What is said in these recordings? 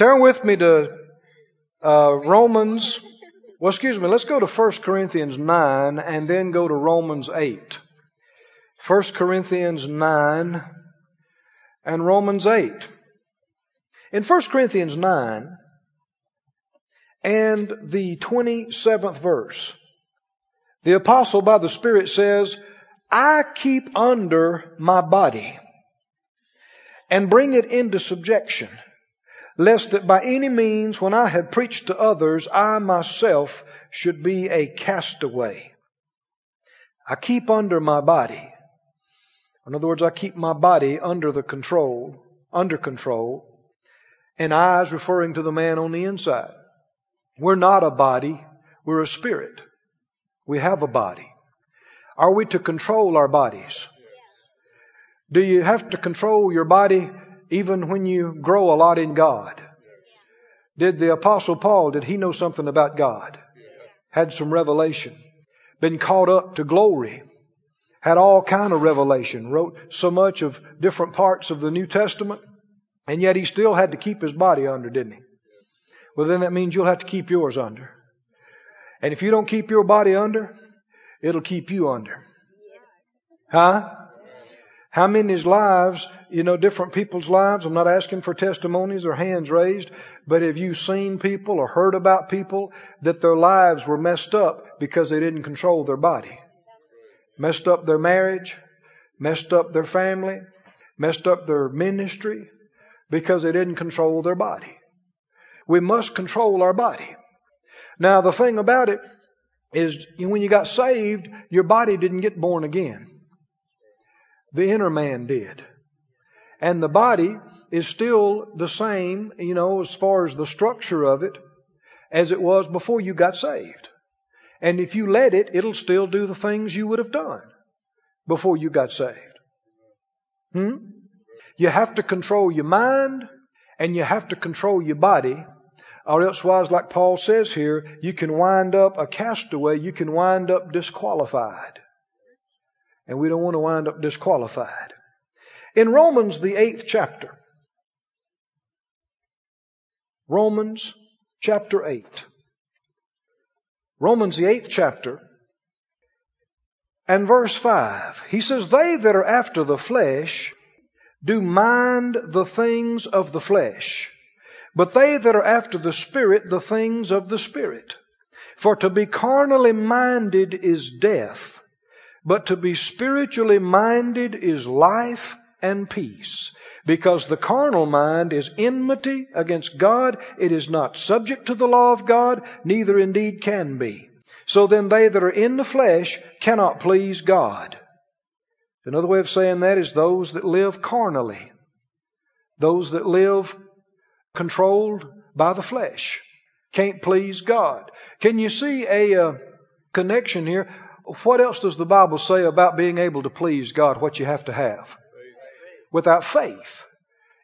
Turn with me to uh, Romans. Well, excuse me. Let's go to 1 Corinthians 9 and then go to Romans 8. 1 Corinthians 9 and Romans 8. In 1 Corinthians 9 and the 27th verse, the apostle by the Spirit says, I keep under my body and bring it into subjection lest that by any means, when I had preached to others, I myself should be a castaway. I keep under my body. In other words, I keep my body under the control, under control, and eyes referring to the man on the inside. We're not a body, we're a spirit. We have a body. Are we to control our bodies? Do you have to control your body even when you grow a lot in God. Did the apostle Paul, did he know something about God? Had some revelation. Been caught up to glory. Had all kind of revelation. Wrote so much of different parts of the New Testament. And yet he still had to keep his body under, didn't he? Well, then that means you'll have to keep yours under. And if you don't keep your body under, it'll keep you under. Huh? How many's lives, you know, different people's lives? I'm not asking for testimonies or hands raised, but have you seen people or heard about people that their lives were messed up because they didn't control their body? Messed up their marriage, messed up their family, messed up their ministry because they didn't control their body. We must control our body. Now, the thing about it is when you got saved, your body didn't get born again. The inner man did. And the body is still the same, you know, as far as the structure of it, as it was before you got saved. And if you let it, it'll still do the things you would have done before you got saved. Hmm? You have to control your mind and you have to control your body, or elsewise, like Paul says here, you can wind up a castaway, you can wind up disqualified and we don't want to wind up disqualified. In Romans, the eighth chapter, Romans chapter 8. Romans, the eighth chapter, and verse 5. He says, They that are after the flesh do mind the things of the flesh, but they that are after the Spirit, the things of the Spirit. For to be carnally minded is death but to be spiritually minded is life and peace. Because the carnal mind is enmity against God. It is not subject to the law of God, neither indeed can be. So then they that are in the flesh cannot please God. Another way of saying that is those that live carnally. Those that live controlled by the flesh can't please God. Can you see a uh, connection here? What else does the Bible say about being able to please God, what you have to have? Without faith,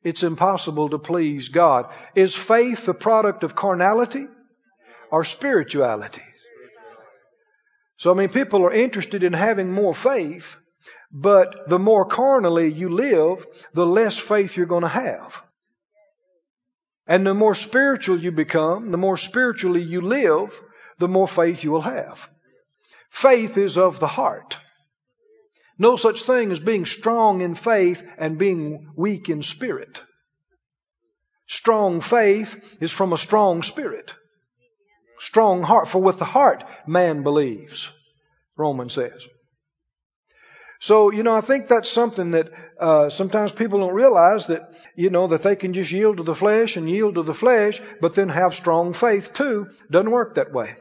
it's impossible to please God. Is faith the product of carnality or spirituality? So, I mean, people are interested in having more faith, but the more carnally you live, the less faith you're going to have. And the more spiritual you become, the more spiritually you live, the more faith you will have. Faith is of the heart. No such thing as being strong in faith and being weak in spirit. Strong faith is from a strong spirit. Strong heart. For with the heart man believes, Romans says. So, you know, I think that's something that uh, sometimes people don't realize that, you know, that they can just yield to the flesh and yield to the flesh, but then have strong faith too. Doesn't work that way.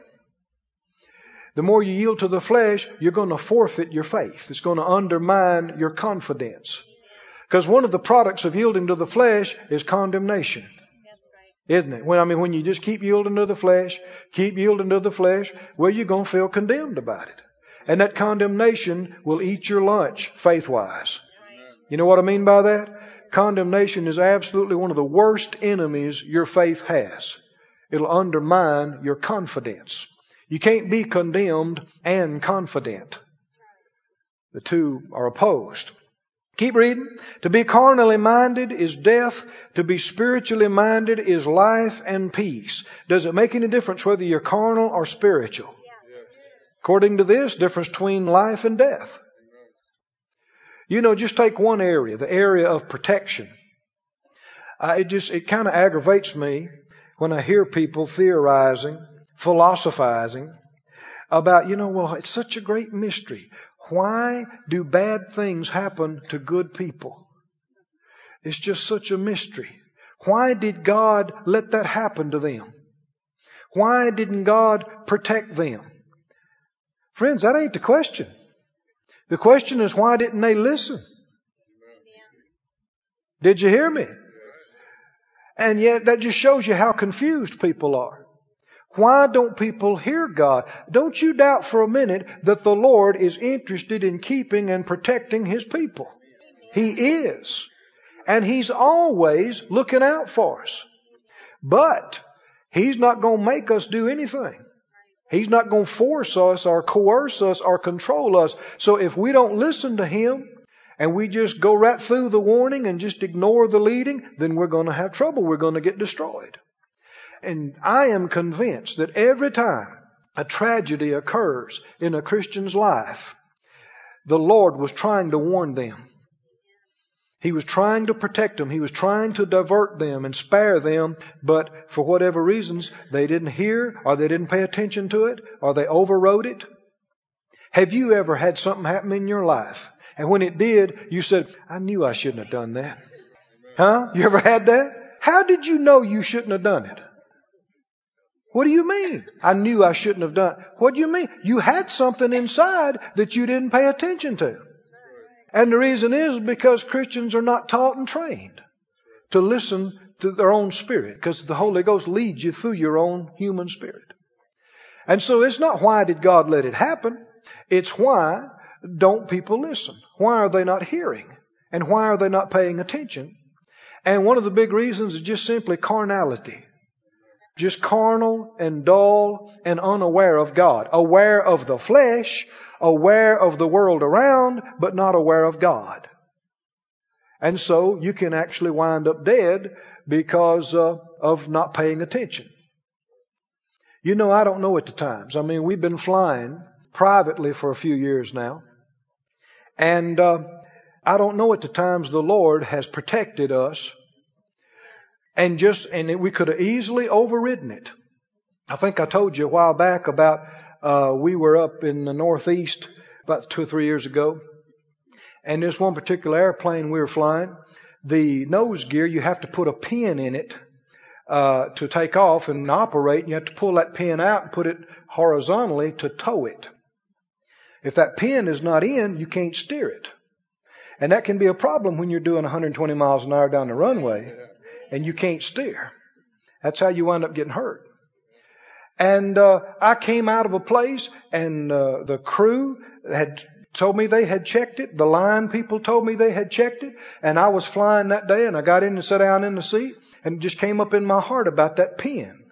The more you yield to the flesh, you're going to forfeit your faith. It's going to undermine your confidence. Because one of the products of yielding to the flesh is condemnation. Isn't it? When I mean, when you just keep yielding to the flesh, keep yielding to the flesh, well, you're going to feel condemned about it. And that condemnation will eat your lunch faith wise. You know what I mean by that? Condemnation is absolutely one of the worst enemies your faith has. It'll undermine your confidence. You can't be condemned and confident. The two are opposed. Keep reading. To be carnally minded is death. To be spiritually minded is life and peace. Does it make any difference whether you're carnal or spiritual? According to this, difference between life and death. You know, just take one area, the area of protection. It just, it kind of aggravates me when I hear people theorizing, philosophizing about, you know, well, it's such a great mystery. Why do bad things happen to good people? It's just such a mystery. Why did God let that happen to them? Why didn't God protect them? Friends, that ain't the question. The question is, why didn't they listen? Did you hear me? And yet that just shows you how confused people are. Why don't people hear God? Don't you doubt for a minute that the Lord is interested in keeping and protecting His people. He is. And He's always looking out for us. But He's not going to make us do anything. He's not going to force us or coerce us or control us. So if we don't listen to Him and we just go right through the warning and just ignore the leading, then we're going to have trouble. We're going to get destroyed. And I am convinced that every time a tragedy occurs in a Christian's life, the Lord was trying to warn them. He was trying to protect them. He was trying to divert them and spare them, but for whatever reasons, they didn't hear or they didn't pay attention to it or they overrode it. Have you ever had something happen in your life? And when it did, you said, I knew I shouldn't have done that. Huh? You ever had that? How did you know you shouldn't have done it? What do you mean? I knew I shouldn't have done. What do you mean? You had something inside that you didn't pay attention to. And the reason is because Christians are not taught and trained to listen to their own spirit because the Holy Ghost leads you through your own human spirit. And so it's not why did God let it happen? It's why don't people listen? Why are they not hearing? And why are they not paying attention? And one of the big reasons is just simply carnality. Just carnal and dull and unaware of God. Aware of the flesh, aware of the world around, but not aware of God. And so you can actually wind up dead because uh, of not paying attention. You know, I don't know at the times. I mean, we've been flying privately for a few years now. And uh, I don't know at the times the Lord has protected us and just, and we could have easily overridden it. I think I told you a while back about uh, we were up in the Northeast about two or three years ago, and this one particular airplane we were flying, the nose gear, you have to put a pin in it uh, to take off and operate, and you have to pull that pin out and put it horizontally to tow it. If that pin is not in, you can't steer it. And that can be a problem when you're doing 120 miles an hour down the runway and you can't steer. That's how you wind up getting hurt. And uh, I came out of a place, and uh, the crew had told me they had checked it. The line people told me they had checked it. And I was flying that day, and I got in and sat down in the seat, and it just came up in my heart about that pin.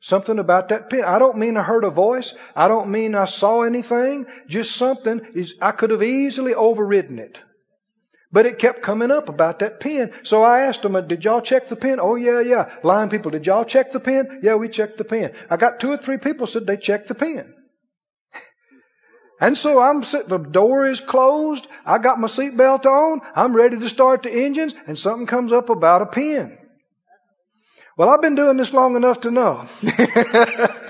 Something about that pin. I don't mean I heard a voice. I don't mean I saw anything. Just something is, I could have easily overridden it. But it kept coming up about that pen. So I asked them, uh, did y'all check the pen? Oh yeah, yeah. Line people, did y'all check the pen? Yeah, we checked the pen. I got two or three people said they checked the pen. And so I'm sitting, the door is closed. I got my seatbelt on. I'm ready to start the engines and something comes up about a pen. Well, I've been doing this long enough to know.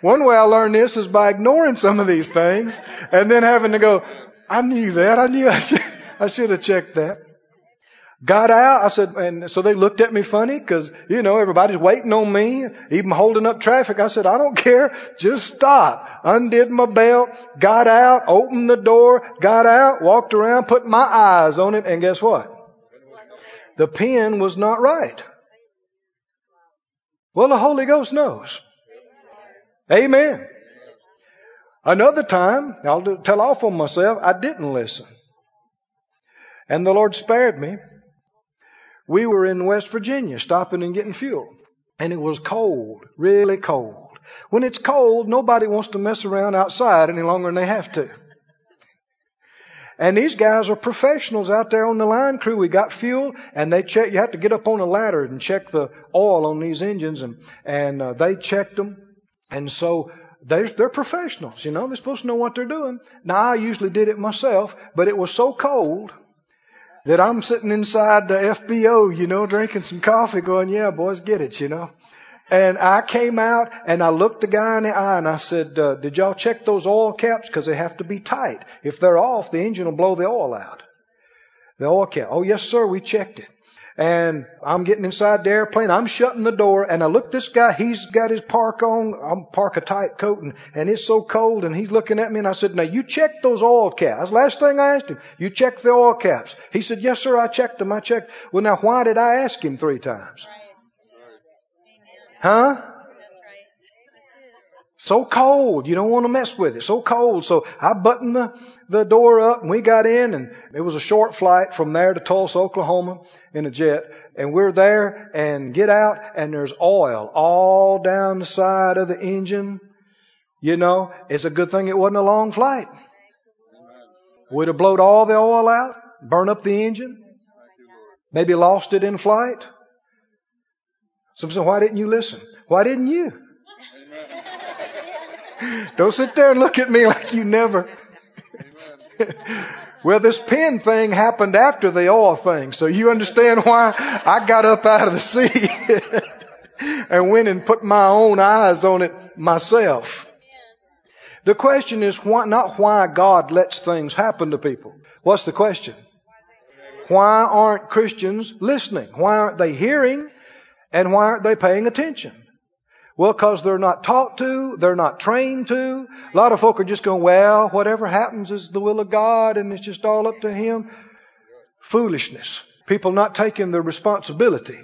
One way I learned this is by ignoring some of these things and then having to go, I knew that. I knew I should, I should have checked that. Got out. I said, and so they looked at me funny because, you know, everybody's waiting on me, even holding up traffic. I said, I don't care. Just stop. Undid my belt, got out, opened the door, got out, walked around, put my eyes on it, and guess what? The pen was not right. Well, the Holy Ghost knows. Amen. Another time, I'll tell off on myself, I didn't listen. And the Lord spared me. We were in West Virginia stopping and getting fuel. And it was cold, really cold. When it's cold, nobody wants to mess around outside any longer than they have to. And these guys are professionals out there on the line crew. We got fuel and they check, you have to get up on a ladder and check the oil on these engines and, and uh, they checked them. And so they're, they're professionals, you know, they're supposed to know what they're doing. Now I usually did it myself, but it was so cold that I'm sitting inside the FBO, you know, drinking some coffee going, yeah, boys, get it, you know. And I came out and I looked the guy in the eye and I said, uh, did y'all check those oil caps? Cause they have to be tight. If they're off, the engine will blow the oil out. The oil cap. Oh, yes, sir. We checked it. And I'm getting inside the airplane. I'm shutting the door and I look this guy. He's got his park on. I'm park a tight coat and, and it's so cold and he's looking at me and I said, now you checked those oil caps. Last thing I asked him. You checked the oil caps. He said, yes, sir. I checked them. I checked. Well, now why did I ask him three times? Huh? So cold. You don't want to mess with it. So cold. So I buttoned the, the door up and we got in and it was a short flight from there to Tulsa, Oklahoma in a jet. And we're there and get out and there's oil all down the side of the engine. You know, it's a good thing it wasn't a long flight. Would have blowed all the oil out, burn up the engine, maybe lost it in flight. Some say, why didn't you listen? Why didn't you? Don't sit there and look at me like you never. well, this pen thing happened after the oil thing, so you understand why I got up out of the sea and went and put my own eyes on it myself. The question is why, not why God lets things happen to people. What's the question? Why aren't Christians listening? Why aren't they hearing? And why aren't they paying attention? Well, because they're not taught to, they're not trained to. A lot of folk are just going, well, whatever happens is the will of God and it's just all up to Him. Foolishness. People not taking their responsibility.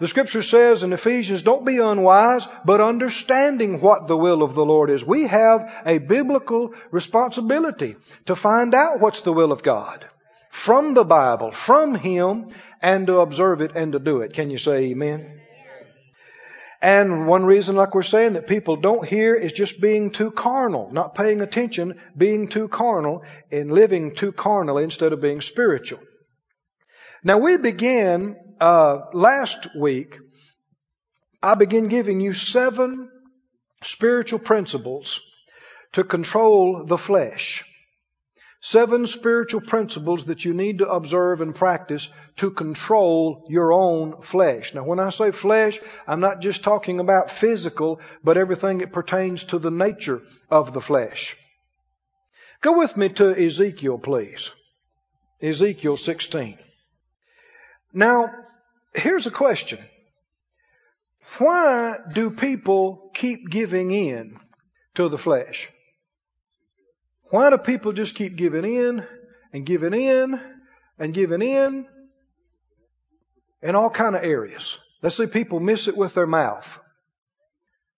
The scripture says in Ephesians, don't be unwise, but understanding what the will of the Lord is. We have a biblical responsibility to find out what's the will of God from the Bible, from Him, and to observe it and to do it. Can you say amen? And one reason, like we're saying, that people don't hear is just being too carnal, not paying attention, being too carnal, and living too carnally instead of being spiritual. Now we began uh, last week. I began giving you seven spiritual principles to control the flesh. Seven spiritual principles that you need to observe and practice to control your own flesh. Now, when I say flesh, I'm not just talking about physical, but everything that pertains to the nature of the flesh. Go with me to Ezekiel, please. Ezekiel 16. Now, here's a question. Why do people keep giving in to the flesh? Why do people just keep giving in and giving in and giving in in all kind of areas? Let's see people miss it with their mouth.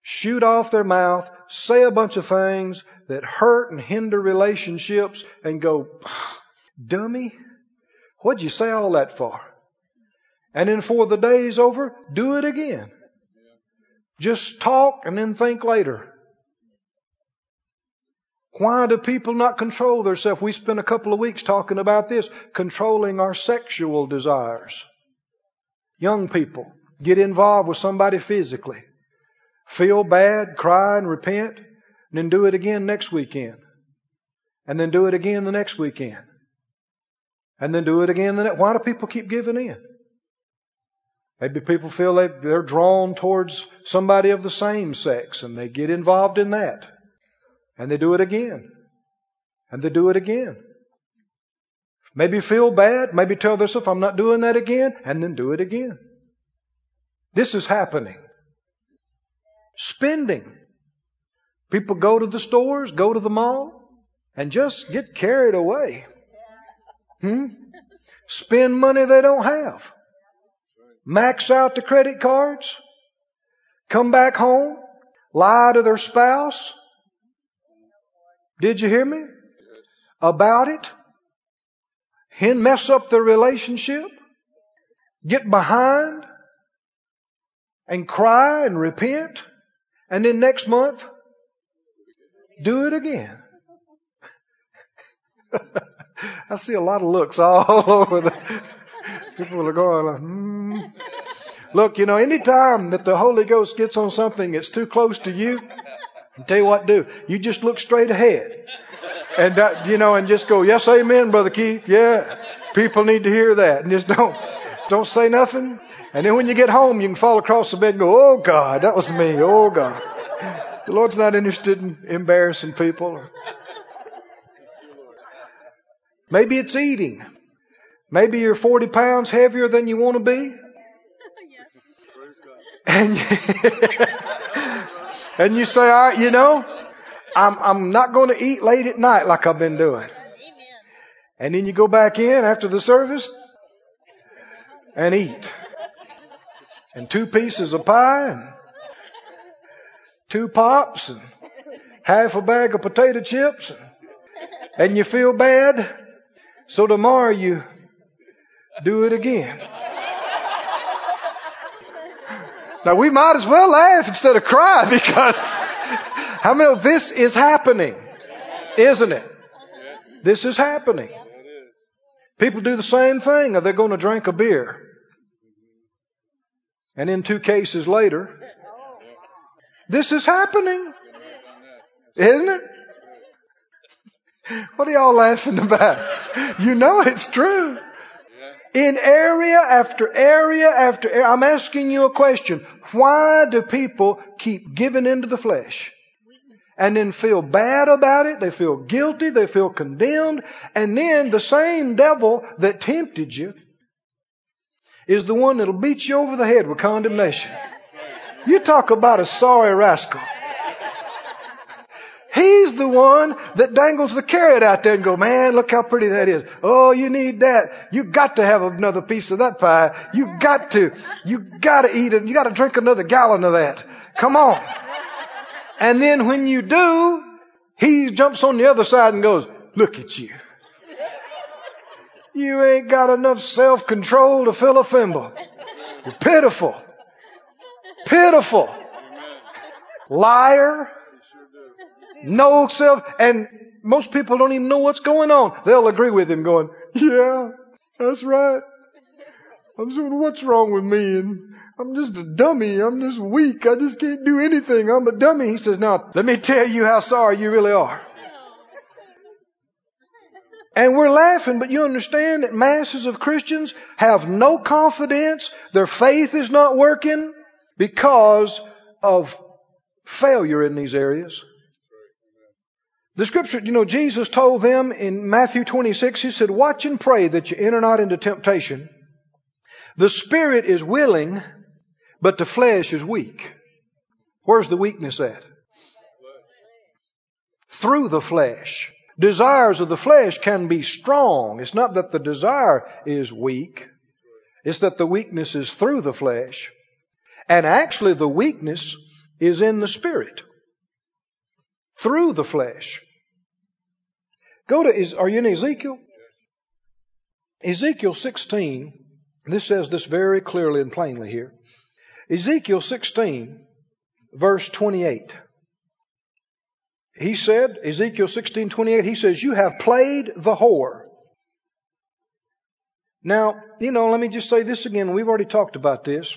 Shoot off their mouth, say a bunch of things that hurt and hinder relationships and go, dummy, what'd you say all that for? And then for the day's over, do it again. Just talk and then think later. Why do people not control themselves? We spent a couple of weeks talking about this, controlling our sexual desires. Young people get involved with somebody physically, feel bad, cry and repent, and then do it again next weekend. And then do it again the next weekend. And then do it again the next. Why do people keep giving in? Maybe people feel they, they're drawn towards somebody of the same sex and they get involved in that. And they do it again. And they do it again. Maybe feel bad, maybe tell themselves, I'm not doing that again, and then do it again. This is happening. Spending. People go to the stores, go to the mall, and just get carried away. Hmm? Spend money they don't have. Max out the credit cards. Come back home. Lie to their spouse. Did you hear me? About it. And Mess up the relationship. Get behind. And cry and repent. And then next month, do it again. I see a lot of looks all over the people are going hmm. Look, you know, anytime that the Holy Ghost gets on something that's too close to you, I'll tell you what do. You just look straight ahead. And that, you know, and just go, yes, amen, Brother Keith. Yeah. People need to hear that. And just don't, don't say nothing. And then when you get home, you can fall across the bed and go, oh God, that was me. Oh God. The Lord's not interested in embarrassing people. Maybe it's eating. Maybe you're 40 pounds heavier than you want to be. And and you say, all right, you know, I'm, I'm not going to eat late at night like I've been doing. And then you go back in after the service and eat. And two pieces of pie and two pops and half a bag of potato chips and, and you feel bad. So tomorrow you do it again. Now we might as well laugh instead of cry because how many of this is happening? Isn't it? This is happening. People do the same thing. Are they going to drink a beer? And in two cases later, this is happening. Isn't it? What are y'all laughing about? You know it's true. In area after area after area, I'm asking you a question. Why do people keep giving into the flesh? And then feel bad about it, they feel guilty, they feel condemned, and then the same devil that tempted you is the one that'll beat you over the head with condemnation. You talk about a sorry rascal. He's the one that dangles the carrot out there and go, man, look how pretty that is. Oh, you need that. You got to have another piece of that pie. You got to. You got to eat it. You got to drink another gallon of that. Come on. And then when you do, he jumps on the other side and goes, look at you. You ain't got enough self-control to fill a thimble. You're pitiful. Pitiful. Liar no self, and most people don't even know what's going on. They'll agree with him going, yeah, that's right. I'm saying, what's wrong with me? And I'm just a dummy. I'm just weak. I just can't do anything. I'm a dummy. He says, now, let me tell you how sorry you really are. And we're laughing, but you understand that masses of Christians have no confidence. Their faith is not working because of failure in these areas. The scripture, you know, Jesus told them in Matthew 26, He said, Watch and pray that you enter not into temptation. The spirit is willing, but the flesh is weak. Where's the weakness at? Through the flesh. Desires of the flesh can be strong. It's not that the desire is weak. It's that the weakness is through the flesh. And actually the weakness is in the spirit through the flesh. Go to, are you in Ezekiel? Ezekiel 16, this says this very clearly and plainly here. Ezekiel 16, verse 28. He said, Ezekiel 16, 28, he says, You have played the whore. Now, you know, let me just say this again. We've already talked about this.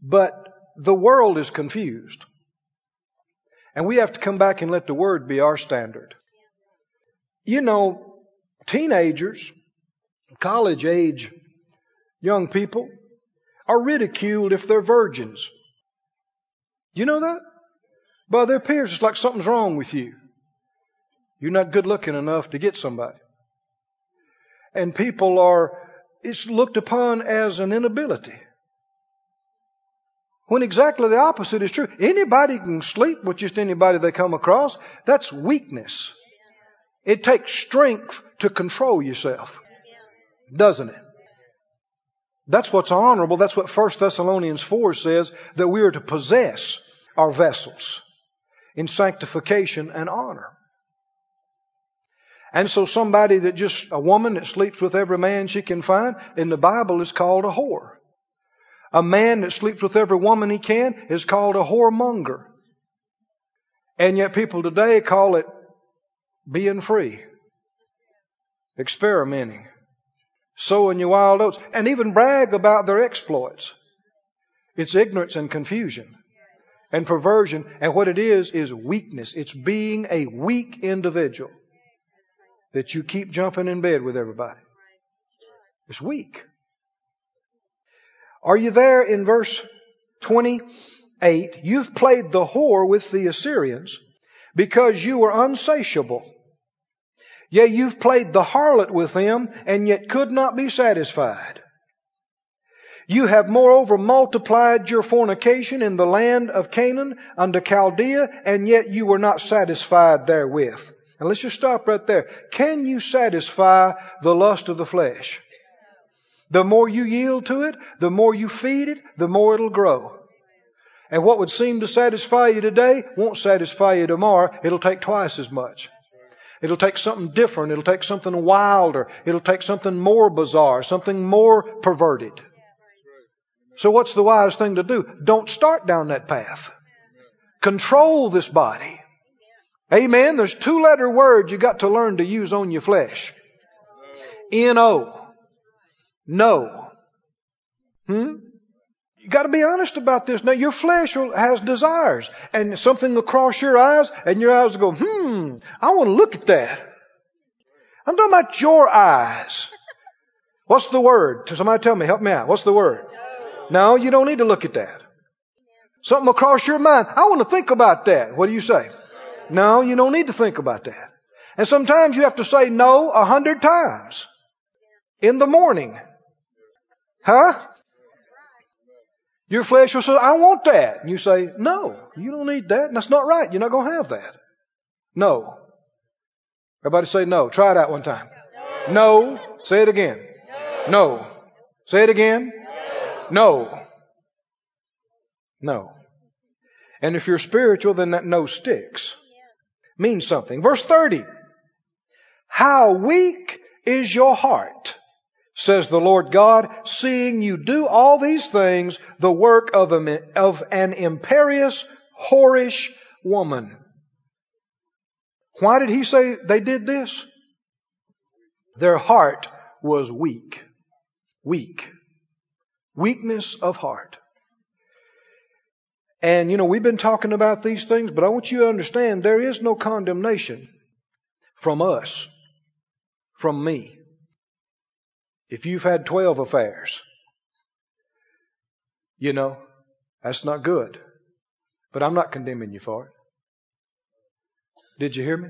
But the world is confused. And we have to come back and let the Word be our standard. You know, teenagers, college age young people are ridiculed if they're virgins. Do you know that? By their peers, it's like something's wrong with you. You're not good looking enough to get somebody. And people are, it's looked upon as an inability. When exactly the opposite is true. Anybody can sleep with just anybody they come across. That's weakness. It takes strength to control yourself. Doesn't it? That's what's honorable. That's what 1 Thessalonians 4 says that we are to possess our vessels in sanctification and honor. And so somebody that just, a woman that sleeps with every man she can find, in the Bible is called a whore. A man that sleeps with every woman he can is called a whoremonger. And yet people today call it being free. experimenting, sowing your wild oats, and even brag about their exploits. It's ignorance and confusion and perversion. And what it is, is weakness. It's being a weak individual that you keep jumping in bed with everybody. It's weak. Are you there in verse 28? You've played the whore with the Assyrians because you were unsatiable. Yea, you've played the harlot with them and yet could not be satisfied. You have moreover multiplied your fornication in the land of Canaan unto Chaldea, and yet you were not satisfied therewith. And let's just stop right there. Can you satisfy the lust of the flesh? The more you yield to it, the more you feed it, the more it'll grow. And what would seem to satisfy you today won't satisfy you tomorrow. It'll take twice as much. It'll take something different. It'll take something wilder. It'll take something more bizarre, something more perverted. So what's the wise thing to do? Don't start down that path. Control this body. Amen. There's two letter words you got to learn to use on your flesh. N-O. No. Hmm? You got to be honest about this. Now, your flesh has desires, and something will cross your eyes, and your eyes will go, hmm, I want to look at that. I'm talking about your eyes. What's the word? Somebody tell me, help me out. What's the word? No, you don't need to look at that. Something will cross your mind. I want to think about that. What do you say? No, you don't need to think about that. And sometimes you have to say no a hundred times in the morning. Huh? Your flesh will say, I want that. And you say, no, you don't need that. And that's not right. You're not going to have that. No. Everybody say no. Try it out one time. No. no. Say it again. No. no. Say it again. No. No. And if you're spiritual, then that no sticks. Means something. Verse 30. How weak is your heart, says the Lord God, seeing you do all these things, the work of, a, of an imperious, whorish woman. Why did he say they did this? Their heart was weak. Weak. Weakness of heart. And, you know, we've been talking about these things, but I want you to understand there is no condemnation from us, from me. If you've had 12 affairs, you know, that's not good. But I'm not condemning you for it. Did you hear me?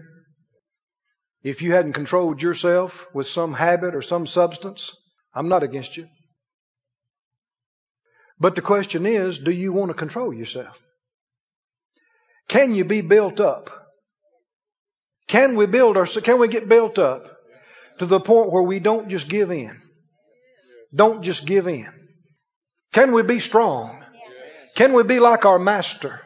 If you hadn't controlled yourself with some habit or some substance, I'm not against you. But the question is, do you want to control yourself? Can you be built up? Can we build our, can we get built up to the point where we don't just give in? Don't just give in. Can we be strong? Can we be like our master?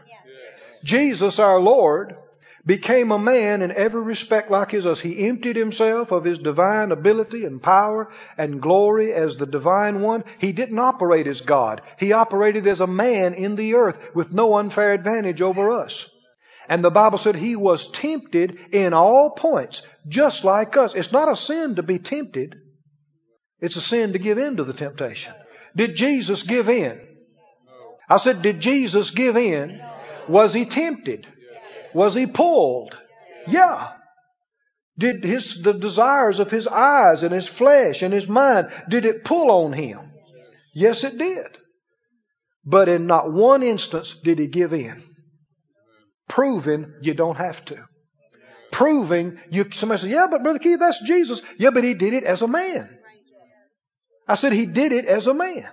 Jesus, our Lord, became a man in every respect like his us. He emptied himself of his divine ability and power and glory as the divine one. He didn't operate as God. He operated as a man in the earth with no unfair advantage over us. And the Bible said he was tempted in all points, just like us. It's not a sin to be tempted. It's a sin to give in to the temptation. Did Jesus give in? I said, did Jesus give in? Was he tempted? Was he pulled? Yeah. Did his, the desires of his eyes and his flesh and his mind, did it pull on him? Yes, it did. But in not one instance did he give in. Proving you don't have to. Proving you, somebody says, yeah, but Brother Keith, that's Jesus. Yeah, but he did it as a man. I said he did it as a man.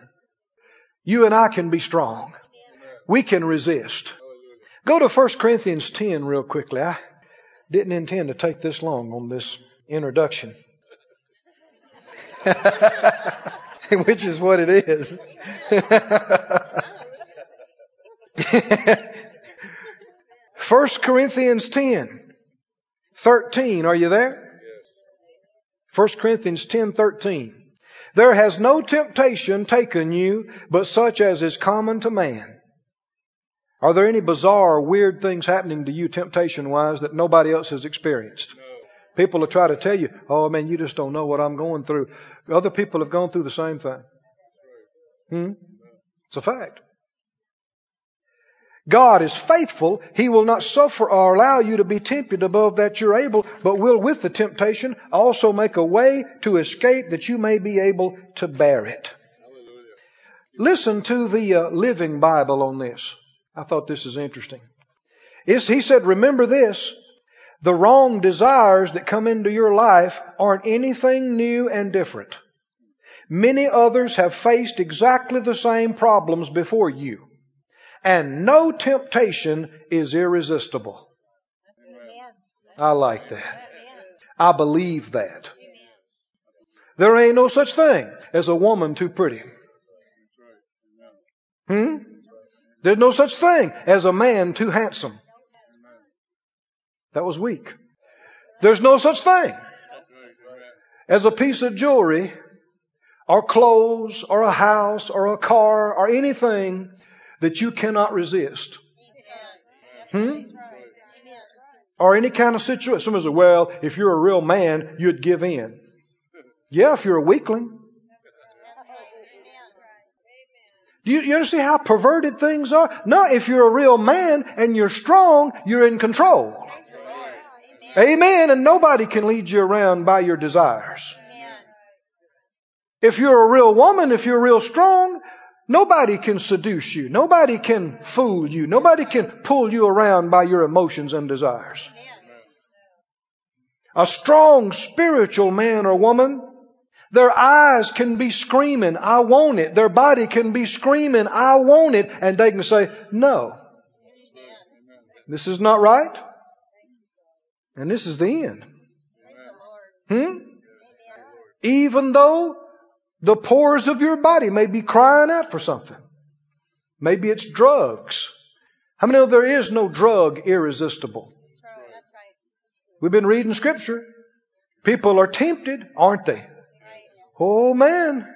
You and I can be strong. We can resist. Go to 1 Corinthians 10 real quickly. I didn't intend to take this long on this introduction, which is what it is. First Corinthians 10, 13. Are you there? First Corinthians 10, 13. There has no temptation taken you but such as is common to man. Are there any bizarre weird things happening to you temptation wise that nobody else has experienced? People will try to tell you, oh man, you just don't know what I'm going through. Other people have gone through the same thing. Hmm? It's a fact. God is faithful. He will not suffer or allow you to be tempted above that you're able, but will with the temptation also make a way to escape that you may be able to bear it. Listen to the uh, Living Bible on this. I thought this is interesting. It's, he said, remember this. The wrong desires that come into your life aren't anything new and different. Many others have faced exactly the same problems before you and no temptation is irresistible. I like that. I believe that. There ain't no such thing as a woman too pretty. Hmm? There's no such thing as a man too handsome. That was weak. There's no such thing as a piece of jewelry or clothes or a house or a car or anything that you cannot resist. Hmm? Or any kind of situation. Someone says, well, if you're a real man, you'd give in. Yeah, if you're a weakling. Do you, you understand how perverted things are? No, if you're a real man and you're strong, you're in control. Amen. And nobody can lead you around by your desires. If you're a real woman, if you're real strong, Nobody can seduce you. Nobody can fool you. Nobody can pull you around by your emotions and desires. A strong spiritual man or woman, their eyes can be screaming, I want it. Their body can be screaming, I want it. And they can say, no. This is not right. And this is the end. Hmm? Even though the pores of your body may be crying out for something. Maybe it's drugs. How many know there is no drug irresistible? We've been reading scripture. People are tempted, aren't they? Oh man,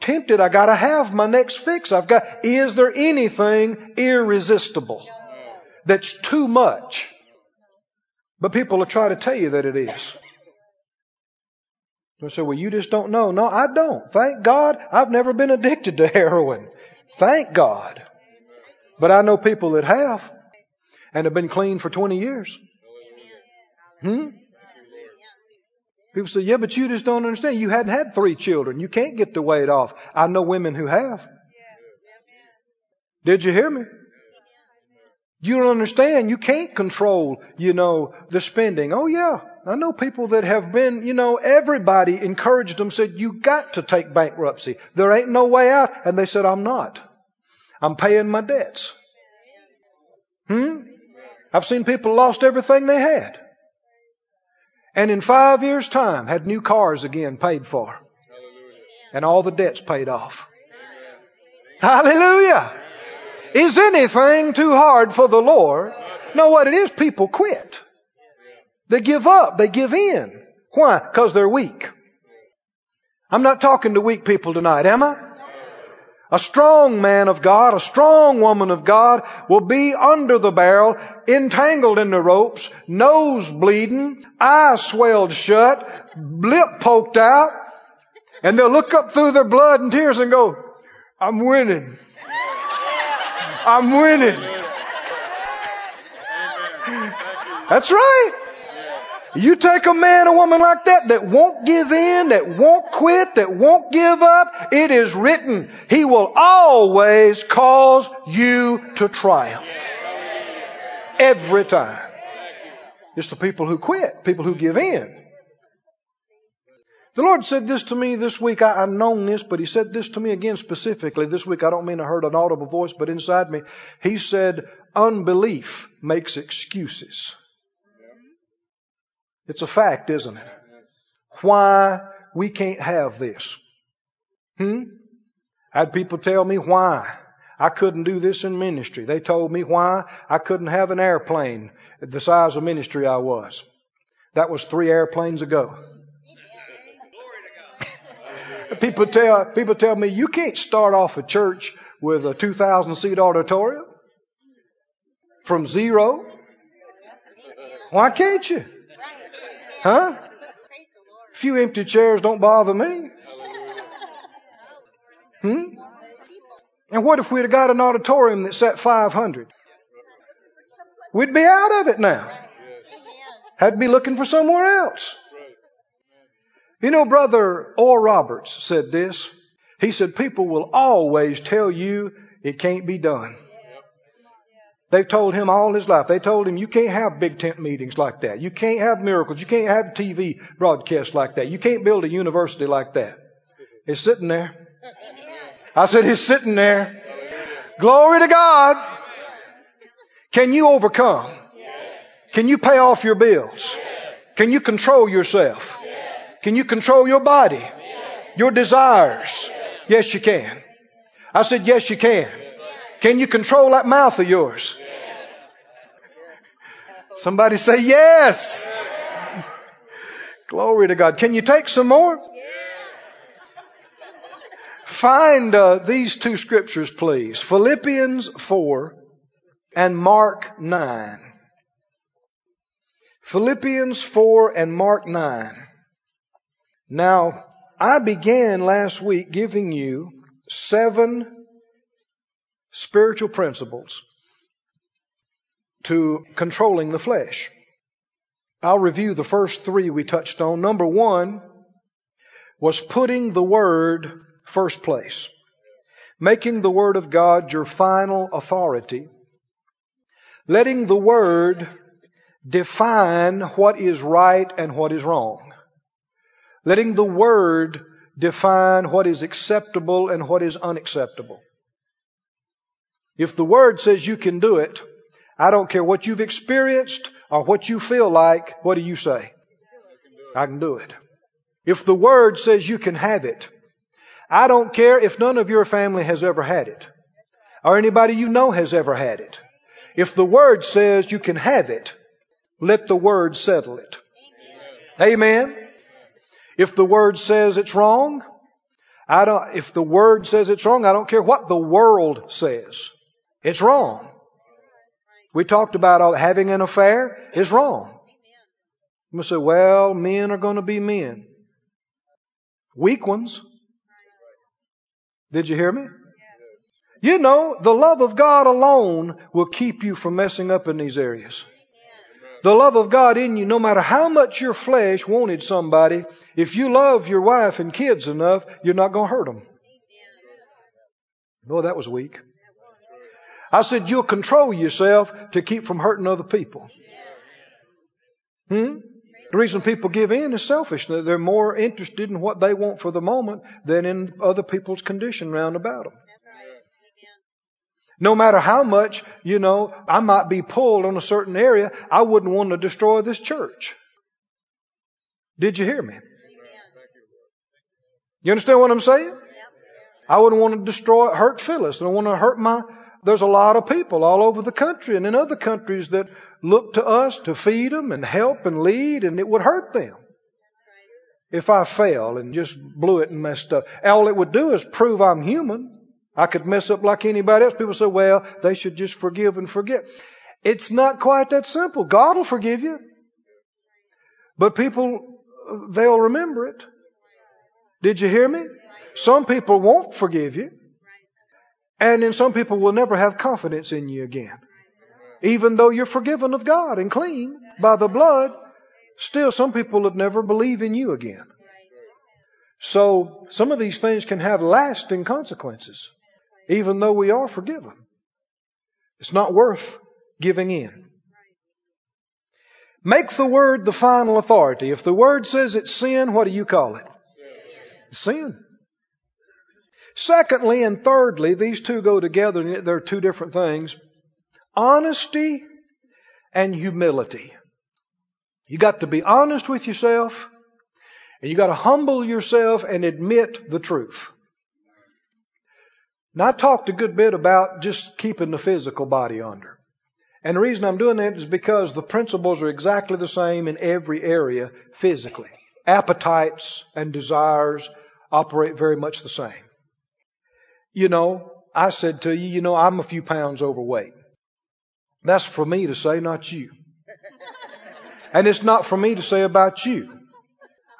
tempted. I gotta have my next fix. I've got, is there anything irresistible that's too much? But people will try to tell you that it is. I say, well, you just don't know. No, I don't. Thank God I've never been addicted to heroin. Thank God. But I know people that have and have been clean for 20 years. Hmm? People say, yeah, but you just don't understand. You hadn't had three children. You can't get the weight off. I know women who have. Did you hear me? You don't understand. You can't control, you know, the spending. Oh yeah. I know people that have been, you know, everybody encouraged them, said, you got to take bankruptcy. There ain't no way out. And they said, I'm not. I'm paying my debts. Hmm? I've seen people lost everything they had. And in five years' time had new cars again paid for. And all the debts paid off. Hallelujah. Is anything too hard for the Lord? No, what it is, people quit. They give up. They give in. Why? Because they're weak. I'm not talking to weak people tonight, am I? A strong man of God, a strong woman of God will be under the barrel, entangled in the ropes, nose bleeding, eyes swelled shut, lip poked out, and they'll look up through their blood and tears and go, I'm winning. I'm winning. That's right. You take a man or woman like that that won't give in, that won't quit, that won't give up, it is written, He will always cause you to triumph. Every time. It's the people who quit, people who give in. The Lord said this to me this week. I, have known this, but He said this to me again specifically this week. I don't mean I heard an audible voice, but inside me, He said, unbelief makes excuses. It's a fact, isn't it? Why we can't have this. Hmm? I had people tell me why I couldn't do this in ministry. They told me why I couldn't have an airplane the size of ministry I was. That was three airplanes ago. People tell people tell me you can't start off a church with a 2,000 seat auditorium from zero. Why can't you? Huh? few empty chairs don't bother me. Hmm? And what if we'd have got an auditorium that sat 500? We'd be out of it now. Had to be looking for somewhere else. You know, Brother Oral Roberts said this. He said, People will always tell you it can't be done. They've told him all his life. They told him you can't have big tent meetings like that. You can't have miracles. You can't have TV broadcasts like that. You can't build a university like that. It's sitting there. I said, He's sitting there. Glory to God. Can you overcome? Can you pay off your bills? Can you control yourself? Can you control your body? Your desires? Yes, you can. I said, Yes, you can. Can you control that mouth of yours? Somebody say yes. Glory to God. Can you take some more? Find uh, these two scriptures, please Philippians 4 and Mark 9. Philippians 4 and Mark 9. Now, I began last week giving you seven spiritual principles to controlling the flesh. I'll review the first three we touched on. Number one was putting the Word first place, making the Word of God your final authority, letting the Word define what is right and what is wrong, letting the Word define what is acceptable and what is unacceptable. If the Word says you can do it, I don't care what you've experienced or what you feel like, what do you say? I can do it. If the Word says you can have it, I don't care if none of your family has ever had it or anybody you know has ever had it. If the Word says you can have it, let the Word settle it. Amen. If the Word says it's wrong, I don't, if the Word says it's wrong, I don't care what the world says. It's wrong. We talked about having an affair is wrong. You must say, well, men are going to be men. Weak ones. Did you hear me? You know, the love of God alone will keep you from messing up in these areas. The love of God in you, no matter how much your flesh wanted somebody, if you love your wife and kids enough, you're not going to hurt them. Boy, that was weak. I said, you'll control yourself to keep from hurting other people. Hmm? The reason people give in is selfishness. They're more interested in what they want for the moment than in other people's condition round about them. No matter how much, you know, I might be pulled on a certain area, I wouldn't want to destroy this church. Did you hear me? You understand what I'm saying? I wouldn't want to destroy, hurt Phyllis. I don't want to hurt my there's a lot of people all over the country and in other countries that look to us to feed them and help and lead, and it would hurt them. If I fell and just blew it and messed up, all it would do is prove I'm human. I could mess up like anybody else. People say, well, they should just forgive and forget. It's not quite that simple. God will forgive you. But people, they'll remember it. Did you hear me? Some people won't forgive you. And then some people will never have confidence in you again. Even though you're forgiven of God and clean by the blood, still some people would never believe in you again. So some of these things can have lasting consequences, even though we are forgiven. It's not worth giving in. Make the word the final authority. If the word says it's sin, what do you call it? Sin. Secondly and thirdly, these two go together, and they're two different things. Honesty and humility. You got to be honest with yourself, and you got to humble yourself and admit the truth. Now, I talked a good bit about just keeping the physical body under. And the reason I'm doing that is because the principles are exactly the same in every area physically. Appetites and desires operate very much the same you know, I said to you, you know, I'm a few pounds overweight. That's for me to say, not you. And it's not for me to say about you.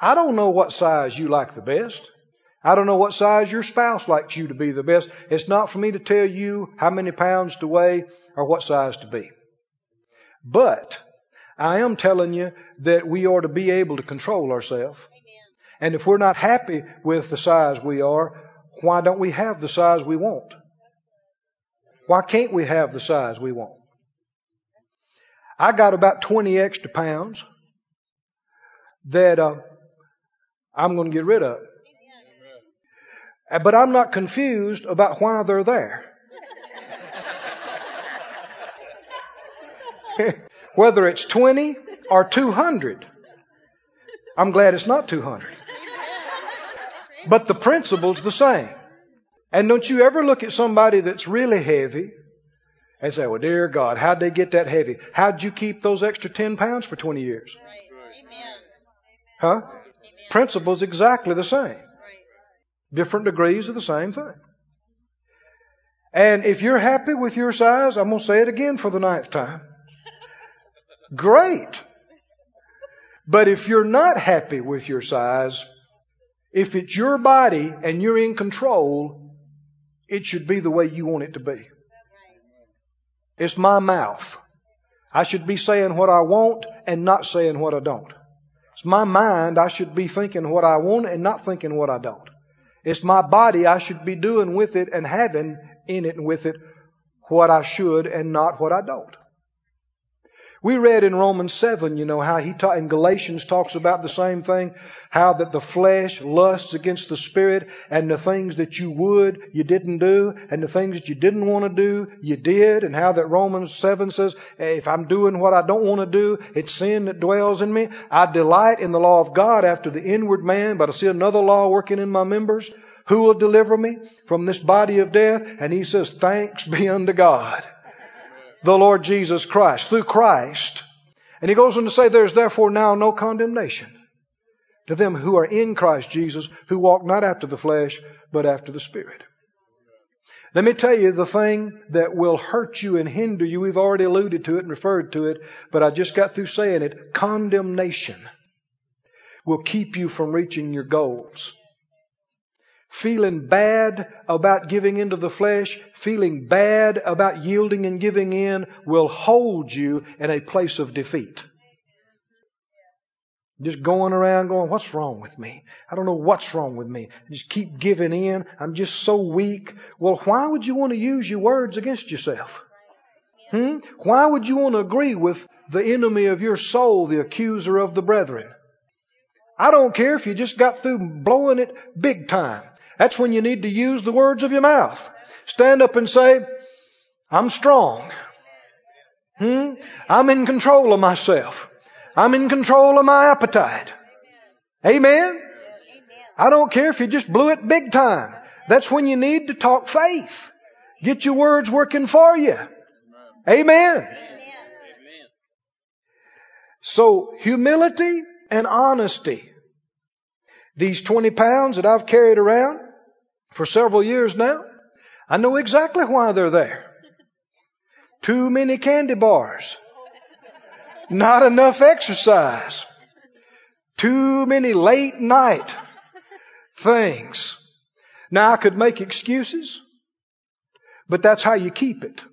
I don't know what size you like the best. I don't know what size your spouse likes you to be the best. It's not for me to tell you how many pounds to weigh or what size to be. But I am telling you that we are to be able to control ourselves. And if we're not happy with the size we are, why don't we have the size we want? Why can't we have the size we want? I got about 20 extra pounds that uh, I'm going to get rid of. Uh, but I'm not confused about why they're there. Whether it's 20 or 200. I'm glad it's not 200. But the principle's the same. And don't you ever look at somebody that's really heavy and say, well, dear God, how'd they get that heavy? How'd you keep those extra 10 pounds for 20 years? Huh? Principle's exactly the same. Different degrees of the same thing. And if you're happy with your size, I'm going to say it again for the ninth time. Great. But if you're not happy with your size, if it's your body and you're in control, it should be the way you want it to be. It's my mouth. I should be saying what I want and not saying what I don't. It's my mind. I should be thinking what I want and not thinking what I don't. It's my body. I should be doing with it and having in it and with it what I should and not what I don't. We read in Romans 7, you know, how he taught in Galatians talks about the same thing, how that the flesh lusts against the spirit and the things that you would, you didn't do, and the things that you didn't want to do, you did, and how that Romans 7 says, if I'm doing what I don't want to do, it's sin that dwells in me. I delight in the law of God after the inward man, but I see another law working in my members. Who will deliver me from this body of death? And he says, thanks be unto God the Lord Jesus Christ, through Christ. And he goes on to say, There's therefore now no condemnation to them who are in Christ Jesus, who walk not after the flesh, but after the Spirit. Let me tell you the thing that will hurt you and hinder you. We've already alluded to it and referred to it, but I just got through saying it. Condemnation will keep you from reaching your goals feeling bad about giving into the flesh, feeling bad about yielding and giving in, will hold you in a place of defeat. Just going around going, what's wrong with me? I don't know what's wrong with me. I just keep giving in. I'm just so weak. Well, why would you want to use your words against yourself? Hmm? Why would you want to agree with the enemy of your soul, the accuser of the brethren? I don't care if you just got through blowing it big time. That's when you need to use the words of your mouth. Stand up and say, I'm strong. Hmm? I'm in control of myself. I'm in control of my appetite. Amen? I don't care if you just blew it big time. That's when you need to talk faith. Get your words working for you. Amen. So humility and honesty. These 20 pounds that I've carried around, for several years now. I know exactly why they're there. Too many candy bars. Not enough exercise. Too many late night things. Now I could make excuses, but that's how you keep it.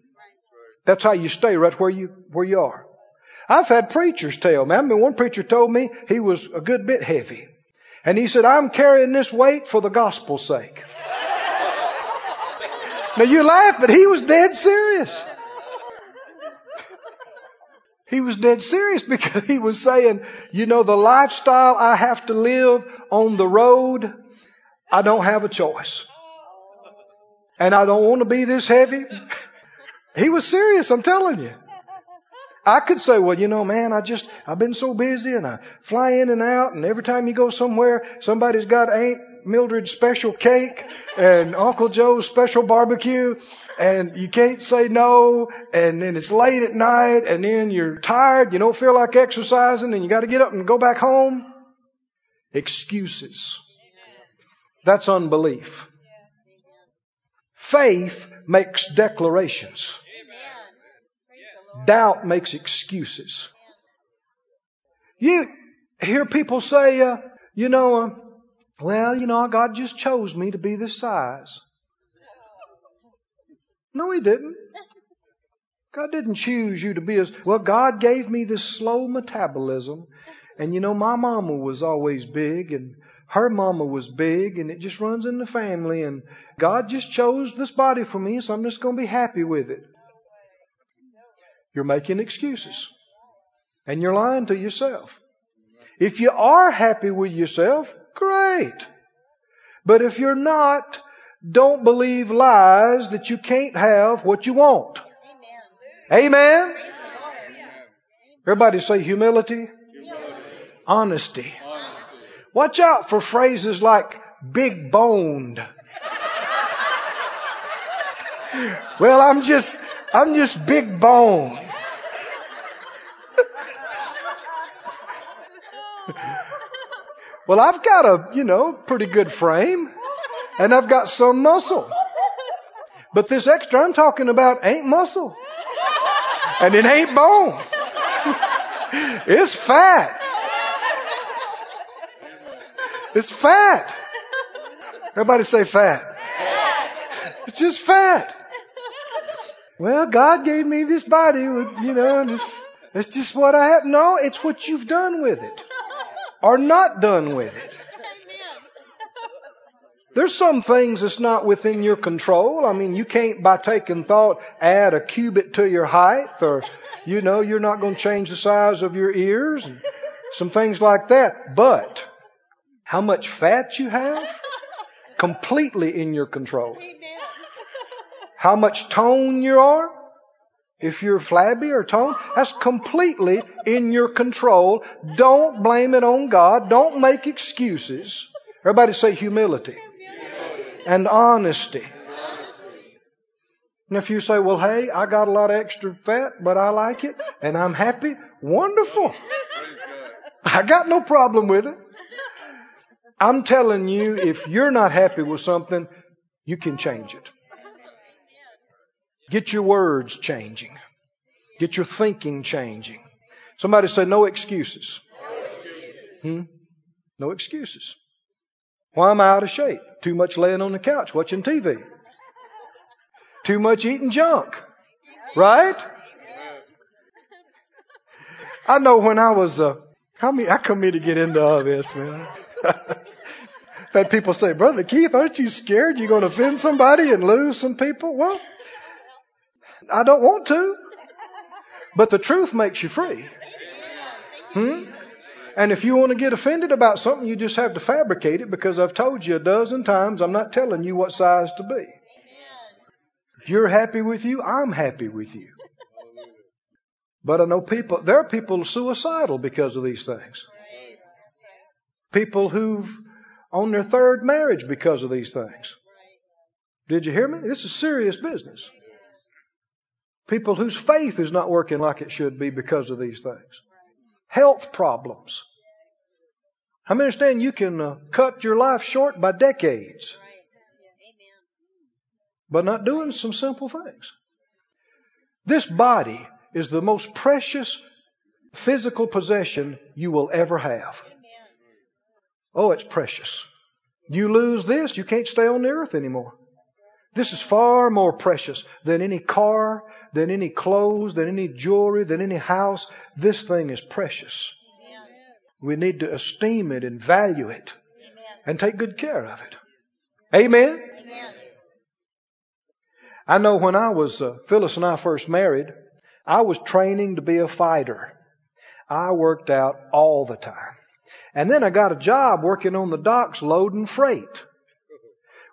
That's how you stay right where you, where you are. I've had preachers tell me. I mean, one preacher told me he was a good bit heavy. And he said, I'm carrying this weight for the gospel's sake. Now you laugh, but he was dead serious. He was dead serious because he was saying, you know, the lifestyle I have to live on the road, I don't have a choice. And I don't want to be this heavy. He was serious, I'm telling you. I could say, well, you know, man, I just, I've been so busy and I fly in and out and every time you go somewhere, somebody's got Aunt Mildred's special cake and Uncle Joe's special barbecue and you can't say no and then it's late at night and then you're tired, you don't feel like exercising and you got to get up and go back home. Excuses. That's unbelief. Faith makes declarations. Doubt makes excuses. You hear people say, uh, you know, uh, well, you know, God just chose me to be this size. No, He didn't. God didn't choose you to be as well. God gave me this slow metabolism, and you know, my mama was always big, and her mama was big, and it just runs in the family. And God just chose this body for me, so I'm just going to be happy with it. You're making excuses, and you're lying to yourself. If you are happy with yourself, great. But if you're not, don't believe lies that you can't have what you want. Amen. Amen. Everybody say humility. humility. Honesty. Honesty. Watch out for phrases like big boned. well, I'm just, I'm just big boned. Well, I've got a, you know, pretty good frame and I've got some muscle. But this extra I'm talking about ain't muscle. And it ain't bone. it's fat. It's fat. Everybody say fat. It's just fat. Well, God gave me this body with, you know, and it's, it's just what I have. No, it's what you've done with it. Or not done with it. There's some things that's not within your control. I mean, you can't, by taking thought, add a cubit to your height, or, you know, you're not going to change the size of your ears, and some things like that. But, how much fat you have? Completely in your control. How much tone you are? If you're flabby or toned, that's completely in your control. Don't blame it on God. Don't make excuses. Everybody say humility and honesty. And if you say, well, hey, I got a lot of extra fat, but I like it and I'm happy, wonderful. I got no problem with it. I'm telling you, if you're not happy with something, you can change it. Get your words changing. Get your thinking changing. Somebody say, no excuses. No excuses. Hmm? No excuses. Why am I out of shape? Too much laying on the couch watching TV. Too much eating junk. Right? I know when I was, uh, how many, I come here to get into all this, man. I've had people say, Brother Keith, aren't you scared you're going to offend somebody and lose some people? Well, I don't want to. But the truth makes you free. Hmm? And if you want to get offended about something, you just have to fabricate it because I've told you a dozen times I'm not telling you what size to be. If you're happy with you, I'm happy with you. But I know people, there are people suicidal because of these things. People who've on their third marriage because of these things. Did you hear me? This is serious business. People whose faith is not working like it should be because of these things health problems. Many understand you can uh, cut your life short by decades? But not doing some simple things. This body is the most precious physical possession you will ever have. Oh, it's precious. You lose this, you can't stay on the earth anymore. This is far more precious than any car, than any clothes, than any jewelry, than any house. This thing is precious. Amen. We need to esteem it and value it Amen. and take good care of it. Amen? Amen. I know when I was, uh, Phyllis and I first married, I was training to be a fighter. I worked out all the time. And then I got a job working on the docks loading freight.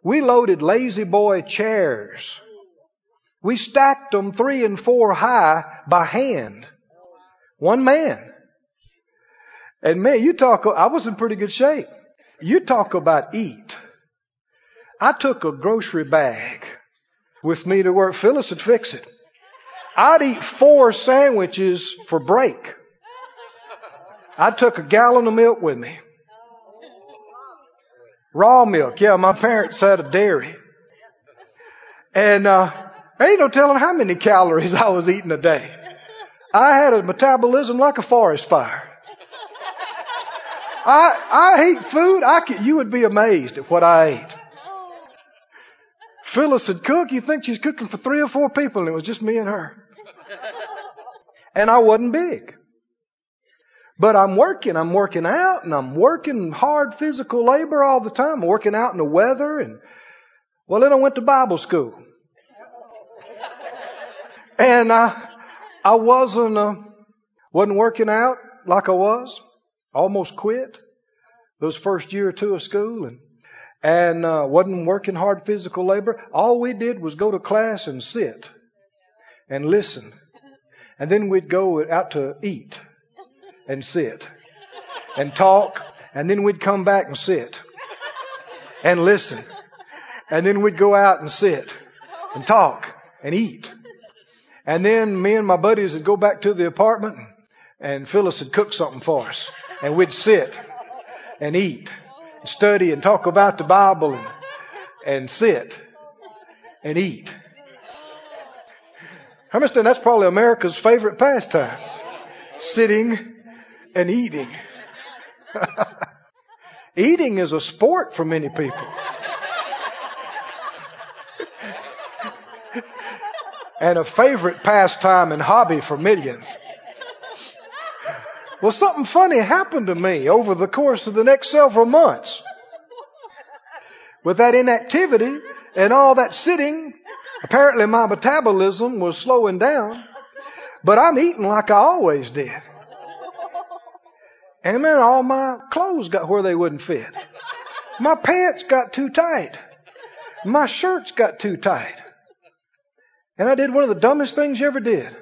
We loaded La-Z-Boy chairs. We stacked them three and four high by hand. One man. And man, you talk, I was in pretty good shape. You talk about eat. I took a grocery bag with me to work. Phyllis would fix it. I'd eat four sandwiches for break. I took a gallon of milk with me. Raw milk. Yeah, my parents had a dairy. And, uh, there ain't no telling how many calories I was eating a day. I had a metabolism like a forest fire. I, I ate food. I could, you would be amazed at what I ate. Phyllis would cook. You think she's cooking for three or four people and it was just me and her. And I wasn't big. But I'm working, I'm working out and I'm working hard physical labor all the time. I'm working out in the weather and well then I went to Bible school. And I, I wasn't, uh, wasn't working out like I was. Almost quit those first year or two of school and and uh, wasn't working hard physical labor. All we did was go to class and sit and listen, and then we'd go out to eat and sit and talk, and then we'd come back and sit and listen, and then we'd go out and sit and talk and eat. And then me and my buddies would go back to the apartment and Phyllis would cook something for us and we'd sit and eat and study and talk about the Bible and, and sit and eat. I that's probably America's favorite pastime. Sitting and eating. eating is a sport for many people. And a favorite pastime and hobby for millions. Well, something funny happened to me over the course of the next several months. With that inactivity and all that sitting, apparently my metabolism was slowing down, but I'm eating like I always did. And then all my clothes got where they wouldn't fit. My pants got too tight. My shirts got too tight. And I did one of the dumbest things you ever did.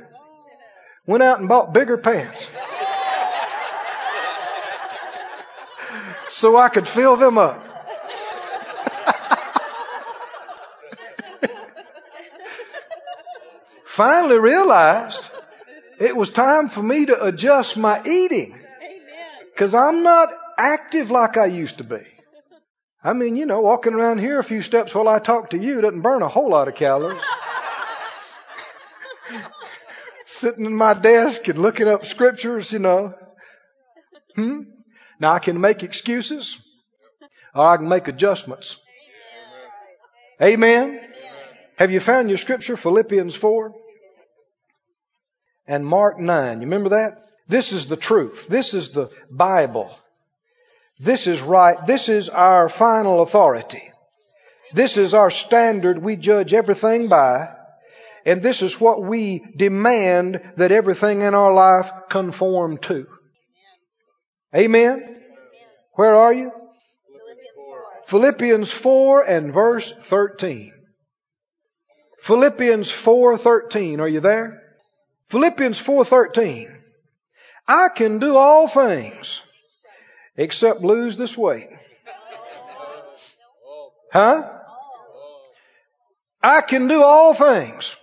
Went out and bought bigger pants. so I could fill them up. Finally realized it was time for me to adjust my eating. Because I'm not active like I used to be. I mean, you know, walking around here a few steps while I talk to you doesn't burn a whole lot of calories. Sitting in my desk and looking up scriptures, you know. Hmm? Now I can make excuses or I can make adjustments. Amen. Have you found your scripture? Philippians 4 and Mark 9. You remember that? This is the truth. This is the Bible. This is right. This is our final authority. This is our standard we judge everything by. And this is what we demand that everything in our life conform to. Amen? Where are you? Philippians 4 and verse 13. Philippians 4:13. Are you there? Philippians 4:13. I can do all things except lose this weight. Huh? I can do all things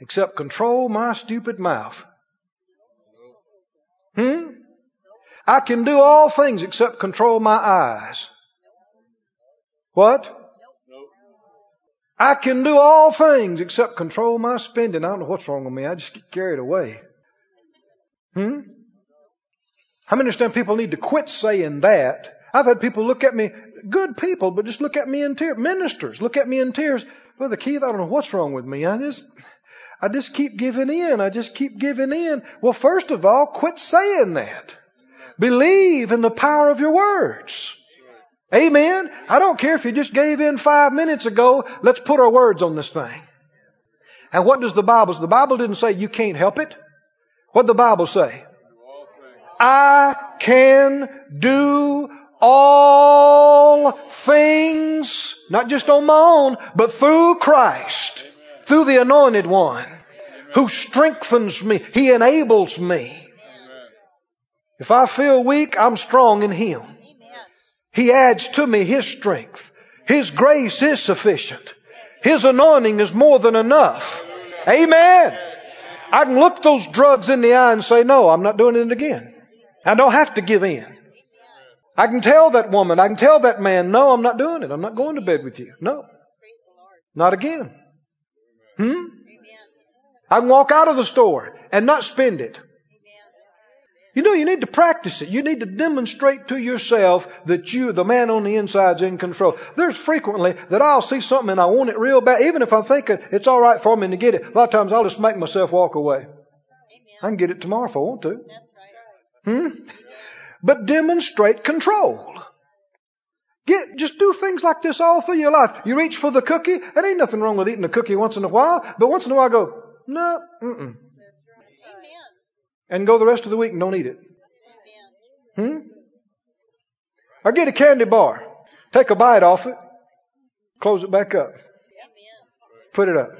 except control my stupid mouth. Hmm? I can do all things except control my eyes. What? I can do all things except control my spending. I don't know what's wrong with me. I just get carried away. Hmm? How many understand people need to quit saying that? I've had people look at me, good people, but just look at me in tears. Ministers look at me in tears. Brother Keith, I don't know what's wrong with me. I just, I just keep giving in. I just keep giving in. Well, first of all, quit saying that. Believe in the power of your words. Amen. I don't care if you just gave in five minutes ago. Let's put our words on this thing. And what does the Bible say? The Bible didn't say you can't help it. What the Bible say? I can do all things, not just on my own, but through Christ, through the anointed one who strengthens me. He enables me. If I feel weak, I'm strong in Him. He adds to me His strength. His grace is sufficient. His anointing is more than enough. Amen. I can look those drugs in the eye and say, no, I'm not doing it again. I don't have to give in. I can tell that woman, I can tell that man, no, I'm not doing it. I'm not going to bed with you. No. Not again. Hmm? I can walk out of the store and not spend it. You know, you need to practice it. You need to demonstrate to yourself that you, the man on the inside, is in control. There's frequently that I'll see something and I want it real bad, even if I'm thinking it's all right for me to get it. A lot of times I'll just make myself walk away. I can get it tomorrow if I want to. Hmm? But demonstrate control. Get, just do things like this all through your life. You reach for the cookie, and ain't nothing wrong with eating a cookie once in a while, but once in a while go, no, mm-mm. And go the rest of the week and don't eat it. Hmm? Or get a candy bar. Take a bite off it. Close it back up. Put it up.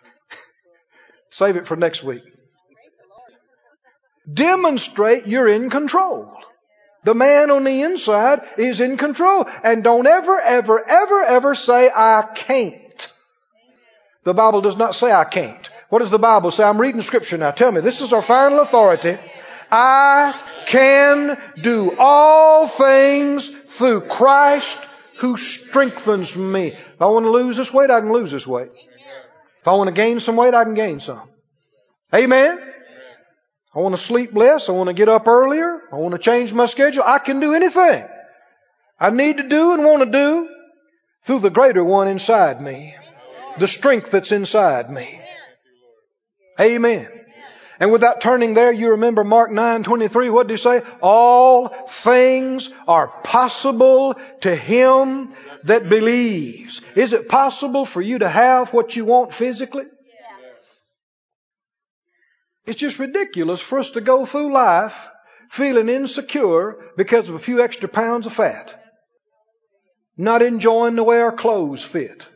Save it for next week. Demonstrate you're in control. The man on the inside is in control. And don't ever, ever, ever, ever say, I can't. The Bible does not say I can't. What does the Bible say? I'm reading scripture now. Tell me, this is our final authority. I can do all things through Christ who strengthens me. If I want to lose this weight, I can lose this weight. If I want to gain some weight, I can gain some. Amen? I want to sleep less. I want to get up earlier. I want to change my schedule. I can do anything I need to do and want to do through the greater one inside me. The strength that's inside me. Amen. And without turning there, you remember Mark 9, 23, what did he say? All things are possible to him that believes. Is it possible for you to have what you want physically? It's just ridiculous for us to go through life feeling insecure because of a few extra pounds of fat. Not enjoying the way our clothes fit.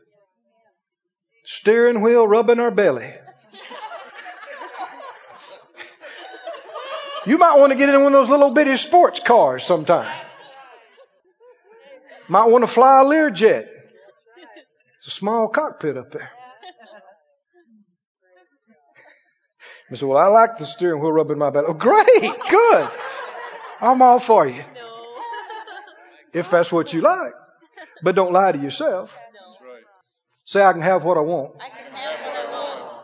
Steering wheel rubbing our belly. you might want to get in one of those little bitty sports cars sometime. Might want to fly a Learjet. It's a small cockpit up there. I said, Well, I like the steering wheel rubbing my belly. Oh, great, good. I'm all for you. If that's what you like. But don't lie to yourself. Say, I can have what I want.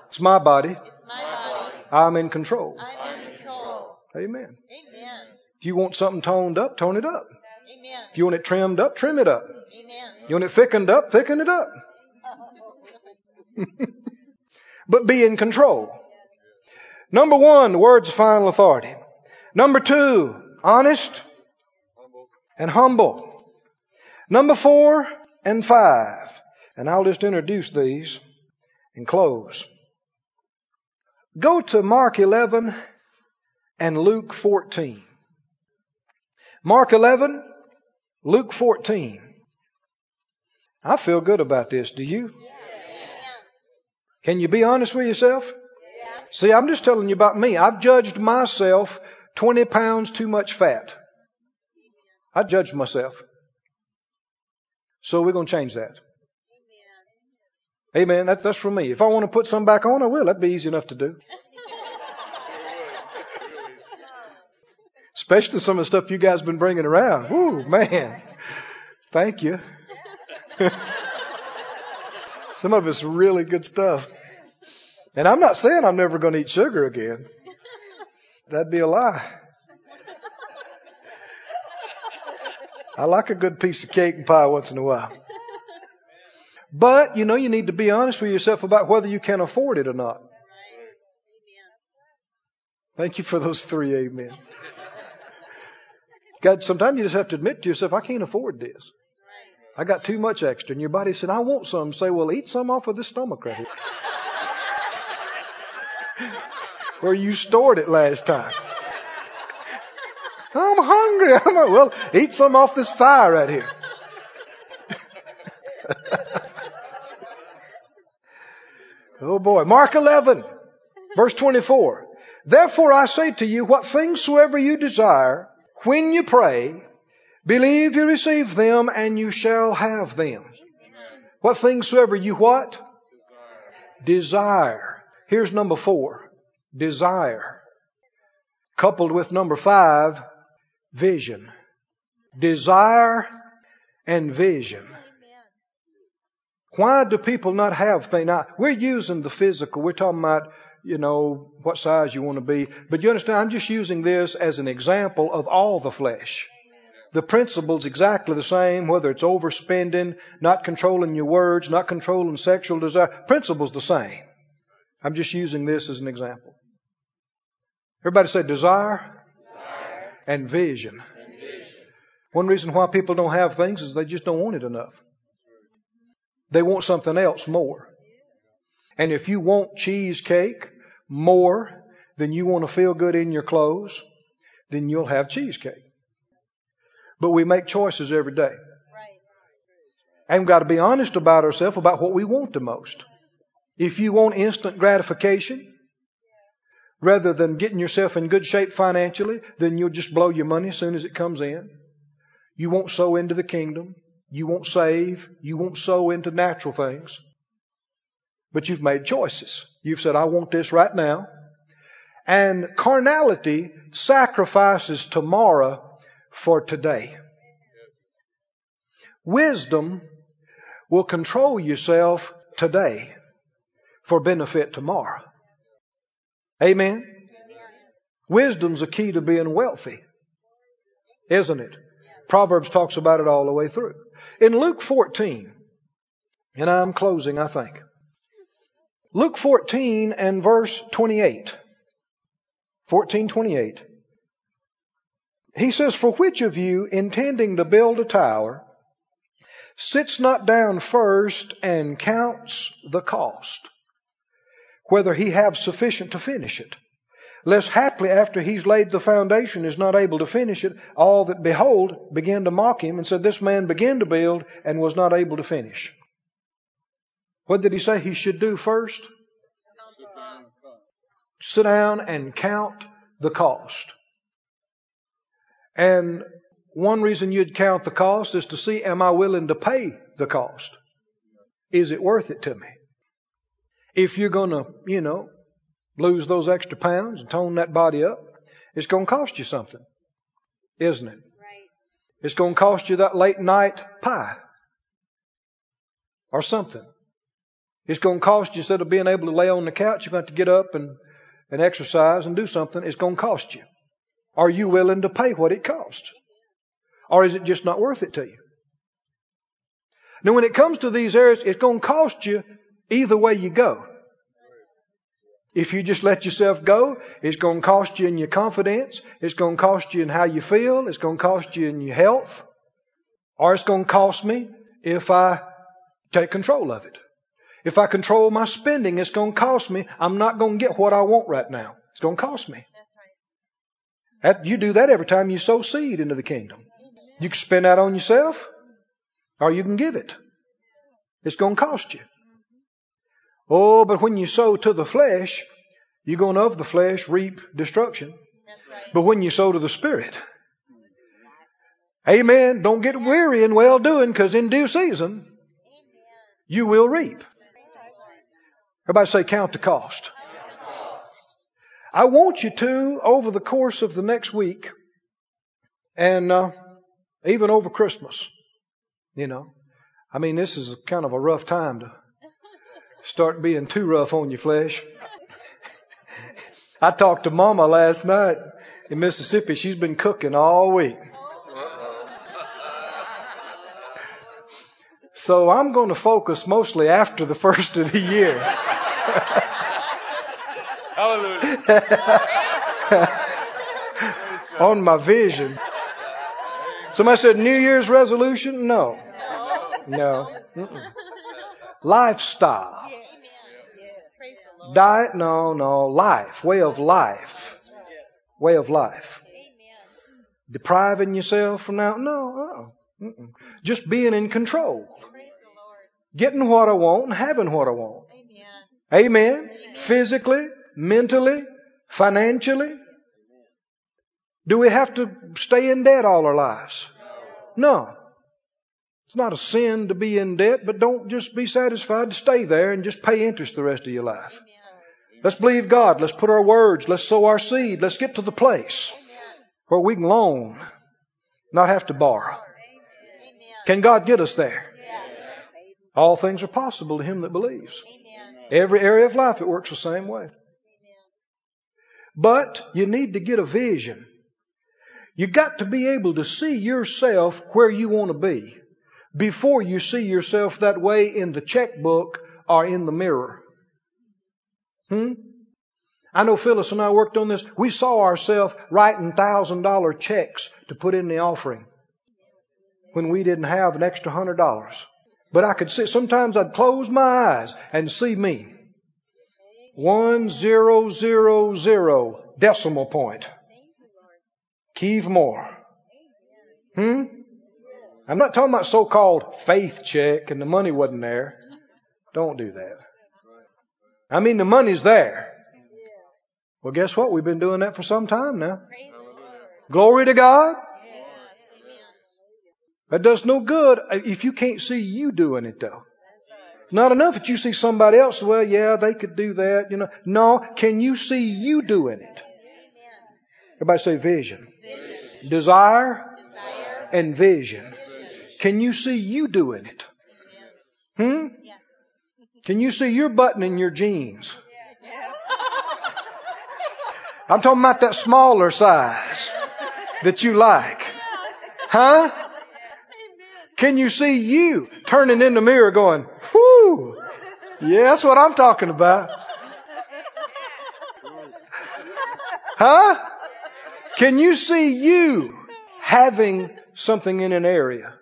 It's my body. I'm in control. Amen. If you want something toned up, tone it up. If you want it trimmed up, trim it up. You want it thickened up, thicken it up. but be in control. Number one, the word's of final authority. Number two, honest and humble. Number four and five. And I'll just introduce these and close. Go to Mark 11 and Luke 14. Mark 11, Luke 14. I feel good about this. Do you? Can you be honest with yourself? See, I'm just telling you about me. I've judged myself 20 pounds too much fat. I judged myself. So we're going to change that. Amen. That, that's for me. If I want to put some back on, I will. That'd be easy enough to do. Especially some of the stuff you guys have been bringing around. Ooh, man. Thank you. some of it's really good stuff. And I'm not saying I'm never going to eat sugar again. That'd be a lie. I like a good piece of cake and pie once in a while. But, you know, you need to be honest with yourself about whether you can afford it or not. Thank you for those three amens. God, sometimes you just have to admit to yourself, I can't afford this. I got too much extra. And your body said, I want some. Say, well, eat some off of this stomach right here where you stored it last time. I'm hungry. I'm like, well, eat some off this thigh right here. oh boy. Mark 11, verse 24. Therefore I say to you, what things soever you desire, when you pray, believe you receive them and you shall have them. What things soever you what? Desire. Desire. Here's number four desire. Coupled with number five, vision. Desire and vision. Why do people not have things? Now, we're using the physical. We're talking about you know, what size you want to be. But you understand, I'm just using this as an example of all the flesh. The principle's exactly the same, whether it's overspending, not controlling your words, not controlling sexual desire. Principle's the same. I'm just using this as an example. Everybody say desire, desire. And, vision. and vision. One reason why people don't have things is they just don't want it enough. They want something else more. And if you want cheesecake more than you want to feel good in your clothes, then you'll have cheesecake. But we make choices every day. And we've got to be honest about ourselves about what we want the most. If you want instant gratification, rather than getting yourself in good shape financially, then you'll just blow your money as soon as it comes in. You won't sow into the kingdom. You won't save. You won't sow into natural things. But you've made choices. You've said, I want this right now. And carnality sacrifices tomorrow for today. Wisdom will control yourself today for benefit tomorrow. Amen? Wisdom's a key to being wealthy, isn't it? Proverbs talks about it all the way through. In Luke 14, and I'm closing, I think. Luke 14 and verse 28. 1428. He says, For which of you, intending to build a tower, sits not down first and counts the cost, whether he have sufficient to finish it. Lest haply after he's laid the foundation is not able to finish it, all that behold began to mock him and said, This man began to build and was not able to finish. What did he say he should do first? Sit down and count the cost. And one reason you'd count the cost is to see, am I willing to pay the cost? Is it worth it to me? If you're going to, you know, lose those extra pounds and tone that body up, it's going to cost you something, isn't it? Right. It's going to cost you that late night pie or something. It's going to cost you, instead of being able to lay on the couch, you're going to have to get up and, and exercise and do something. It's going to cost you. Are you willing to pay what it costs? Or is it just not worth it to you? Now, when it comes to these areas, it's going to cost you either way you go. If you just let yourself go, it's going to cost you in your confidence. It's going to cost you in how you feel. It's going to cost you in your health. Or it's going to cost me if I take control of it. If I control my spending, it's going to cost me. I'm not going to get what I want right now. It's going to cost me. That, you do that every time you sow seed into the kingdom. You can spend that on yourself, or you can give it. It's going to cost you. Oh, but when you sow to the flesh, you're going to of the flesh reap destruction. Right. But when you sow to the Spirit, Amen. Don't get weary in well doing because in due season you will reap. Everybody say, count the cost. I want you to, over the course of the next week, and uh, even over Christmas, you know, I mean, this is kind of a rough time to start being too rough on your flesh. I talked to Mama last night in Mississippi. She's been cooking all week. So I'm going to focus mostly after the first of the year. Hallelujah. On my vision. Somebody said New Year's resolution? No. No. Mm-mm. Lifestyle. Diet? No, no. Life. Way of life. Way of life. Depriving yourself from now? No. Uh-uh. Just being in control. Getting what I want and having what I want. Amen. Amen. Physically, mentally, financially. Do we have to stay in debt all our lives? No. It's not a sin to be in debt, but don't just be satisfied to stay there and just pay interest the rest of your life. Let's believe God. Let's put our words. Let's sow our seed. Let's get to the place where we can loan, not have to borrow. Can God get us there? All things are possible to him that believes. Every area of life, it works the same way. But you need to get a vision. You got to be able to see yourself where you want to be before you see yourself that way in the checkbook or in the mirror. Hmm? I know Phyllis and I worked on this. We saw ourselves writing thousand dollar checks to put in the offering when we didn't have an extra hundred dollars. But I could see, sometimes I'd close my eyes and see me. One zero zero zero decimal point. Keith Moore. Hmm? I'm not talking about so called faith check and the money wasn't there. Don't do that. I mean, the money's there. Well, guess what? We've been doing that for some time now. Glory to God. That does no good if you can't see you doing it though. Not enough that you see somebody else, well, yeah, they could do that, you know. No, can you see you doing it? Everybody say vision. vision. Desire, Desire, and vision. Can you see you doing it? Hmm? Can you see your button in your jeans? I'm talking about that smaller size that you like. Huh? Can you see you turning in the mirror going, whoo? Yeah, that's what I'm talking about. Huh? Can you see you having something in an area?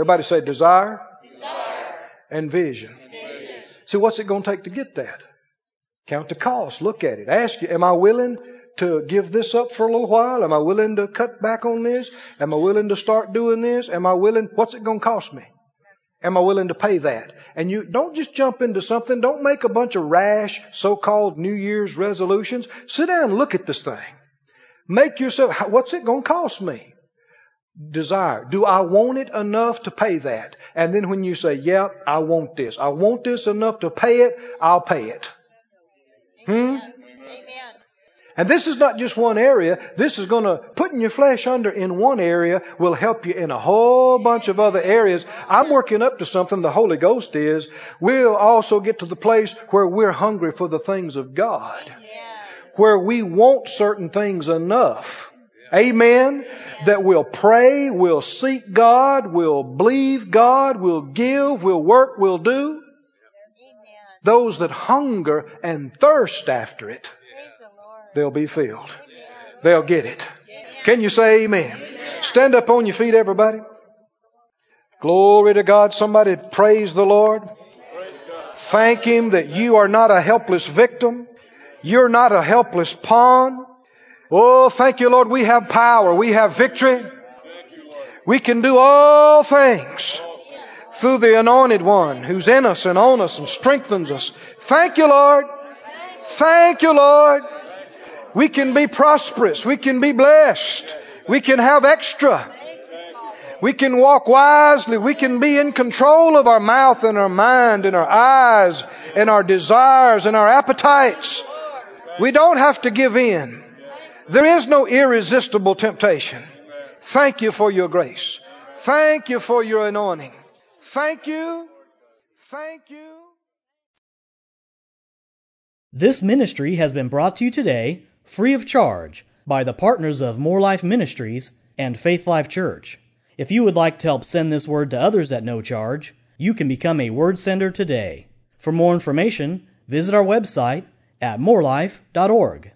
Everybody say desire, desire. and vision. vision. See, what's it going to take to get that? Count the cost. Look at it. Ask you, am I willing to give this up for a little while? Am I willing to cut back on this? Am I willing to start doing this? Am I willing? What's it going to cost me? Am I willing to pay that? And you don't just jump into something. Don't make a bunch of rash so-called New Year's resolutions. Sit down and look at this thing. Make yourself, what's it going to cost me? Desire. Do I want it enough to pay that? And then when you say, yeah, I want this. I want this enough to pay it, I'll pay it. Hmm? And this is not just one area. This is going to, putting your flesh under in one area will help you in a whole bunch of other areas. I'm working up to something the Holy Ghost is. We'll also get to the place where we're hungry for the things of God. Where we want certain things enough. Amen. That we'll pray, we'll seek God, we'll believe God, we'll give, we'll work, we'll do. Those that hunger and thirst after it they'll be filled. They'll get it. Can you say amen? Stand up on your feet, everybody. Glory to God. Somebody praise the Lord. Thank Him that you are not a helpless victim. You're not a helpless pawn. Oh, thank you, Lord. We have power. We have victory. We can do all things through the anointed one who's in us and on us and strengthens us. Thank you, Lord. Thank you, Lord. We can be prosperous. We can be blessed. We can have extra. We can walk wisely. We can be in control of our mouth and our mind and our eyes and our desires and our appetites. We don't have to give in. There is no irresistible temptation. Thank you for your grace. Thank you for your anointing. Thank you. Thank you. This ministry has been brought to you today free of charge by the partners of Moore Life Ministries and Faith Life Church. If you would like to help send this word to others at no charge, you can become a word sender today. For more information, visit our website at moorelife.org.